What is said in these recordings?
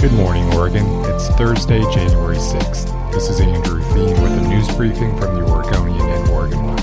Good morning, Oregon. It's Thursday, January 6th. This is Andrew Theen with a news briefing from the Oregonian and Oregon Live.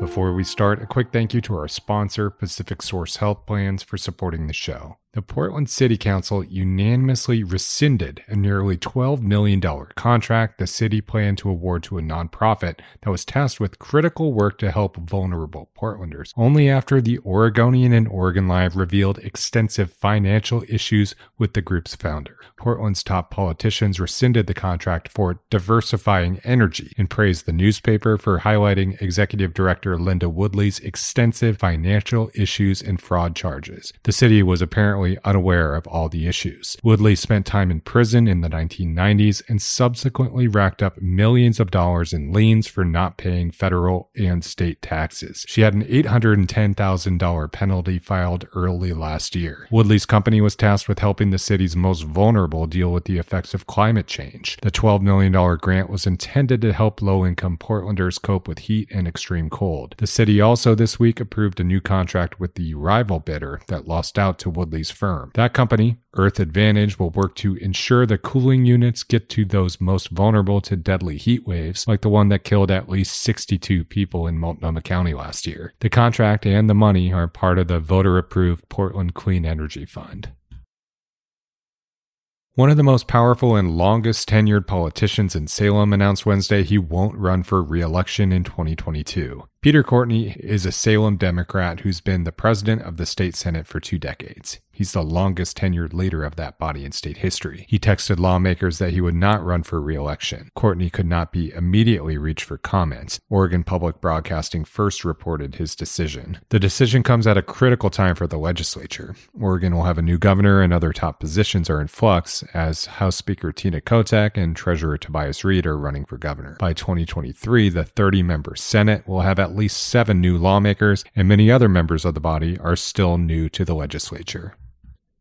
Before we start, a quick thank you to our sponsor, Pacific Source Health Plans, for supporting the show the Portland City Council unanimously rescinded a nearly $12 million contract the city planned to award to a nonprofit that was tasked with critical work to help vulnerable Portlanders, only after the Oregonian and Oregon Live revealed extensive financial issues with the group's founder. Portland's top politicians rescinded the contract for diversifying energy and praised the newspaper for highlighting Executive Director Linda Woodley's extensive financial issues and fraud charges. The city was apparently apparently unaware of all the issues. Woodley spent time in prison in the 1990s and subsequently racked up millions of dollars in liens for not paying federal and state taxes. She had an $810,000 penalty filed early last year. Woodley's company was tasked with helping the city's most vulnerable deal with the effects of climate change. The $12 million grant was intended to help low income Portlanders cope with heat and extreme cold. The city also this week approved a new contract with the rival bidder that lost out to Woodley's firm. That company, Earth Advantage, will work to ensure the cooling units get to those most vulnerable to deadly heat waves, like the one that killed at least 62 people in Multnomah County last year. The contract and the money are part of the voter approved Portland Clean Energy Fund. One of the most powerful and longest tenured politicians in Salem announced Wednesday he won't run for re election in 2022. Peter Courtney is a Salem Democrat who's been the president of the state Senate for two decades. He's the longest tenured leader of that body in state history. He texted lawmakers that he would not run for re-election. Courtney could not be immediately reached for comments. Oregon Public Broadcasting first reported his decision. The decision comes at a critical time for the legislature. Oregon will have a new governor and other top positions are in flux as House Speaker Tina Kotek and Treasurer Tobias Read are running for governor. By 2023, the 30-member Senate will have at least seven new lawmakers, and many other members of the body are still new to the legislature.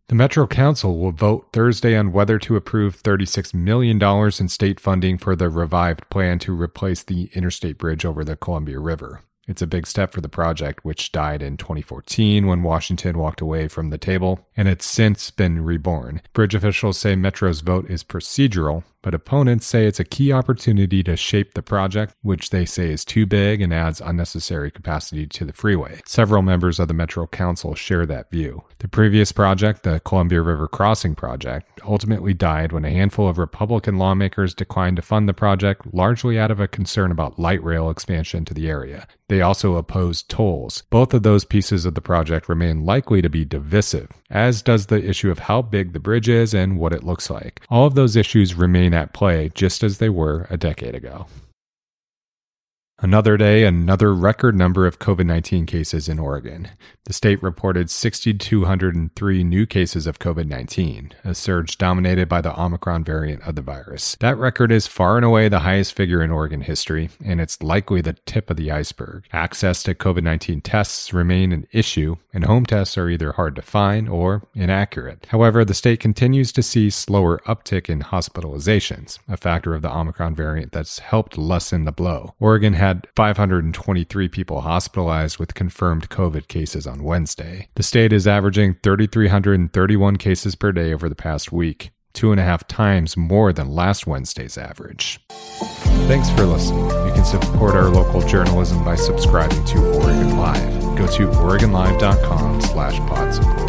The Metro Council will vote Thursday on whether to approve $36 million in state funding for the revived plan to replace the interstate bridge over the Columbia River. It's a big step for the project, which died in 2014 when Washington walked away from the table, and it's since been reborn. Bridge officials say Metro's vote is procedural but opponents say it's a key opportunity to shape the project, which they say is too big and adds unnecessary capacity to the freeway. Several members of the Metro Council share that view. The previous project, the Columbia River Crossing Project, ultimately died when a handful of Republican lawmakers declined to fund the project, largely out of a concern about light rail expansion to the area. They also opposed tolls. Both of those pieces of the project remain likely to be divisive, as does the issue of how big the bridge is and what it looks like. All of those issues remain at play just as they were a decade ago. Another day, another record number of COVID 19 cases in Oregon. The state reported 6,203 new cases of COVID 19, a surge dominated by the Omicron variant of the virus. That record is far and away the highest figure in Oregon history, and it's likely the tip of the iceberg. Access to COVID 19 tests remain an issue, and home tests are either hard to find or inaccurate. However, the state continues to see slower uptick in hospitalizations, a factor of the Omicron variant that's helped lessen the blow. Oregon has had 523 people hospitalized with confirmed COVID cases on Wednesday. The state is averaging 3,331 cases per day over the past week, two and a half times more than last Wednesday's average. Thanks for listening. You can support our local journalism by subscribing to Oregon Live. Go to OregonLive.com slash pod support.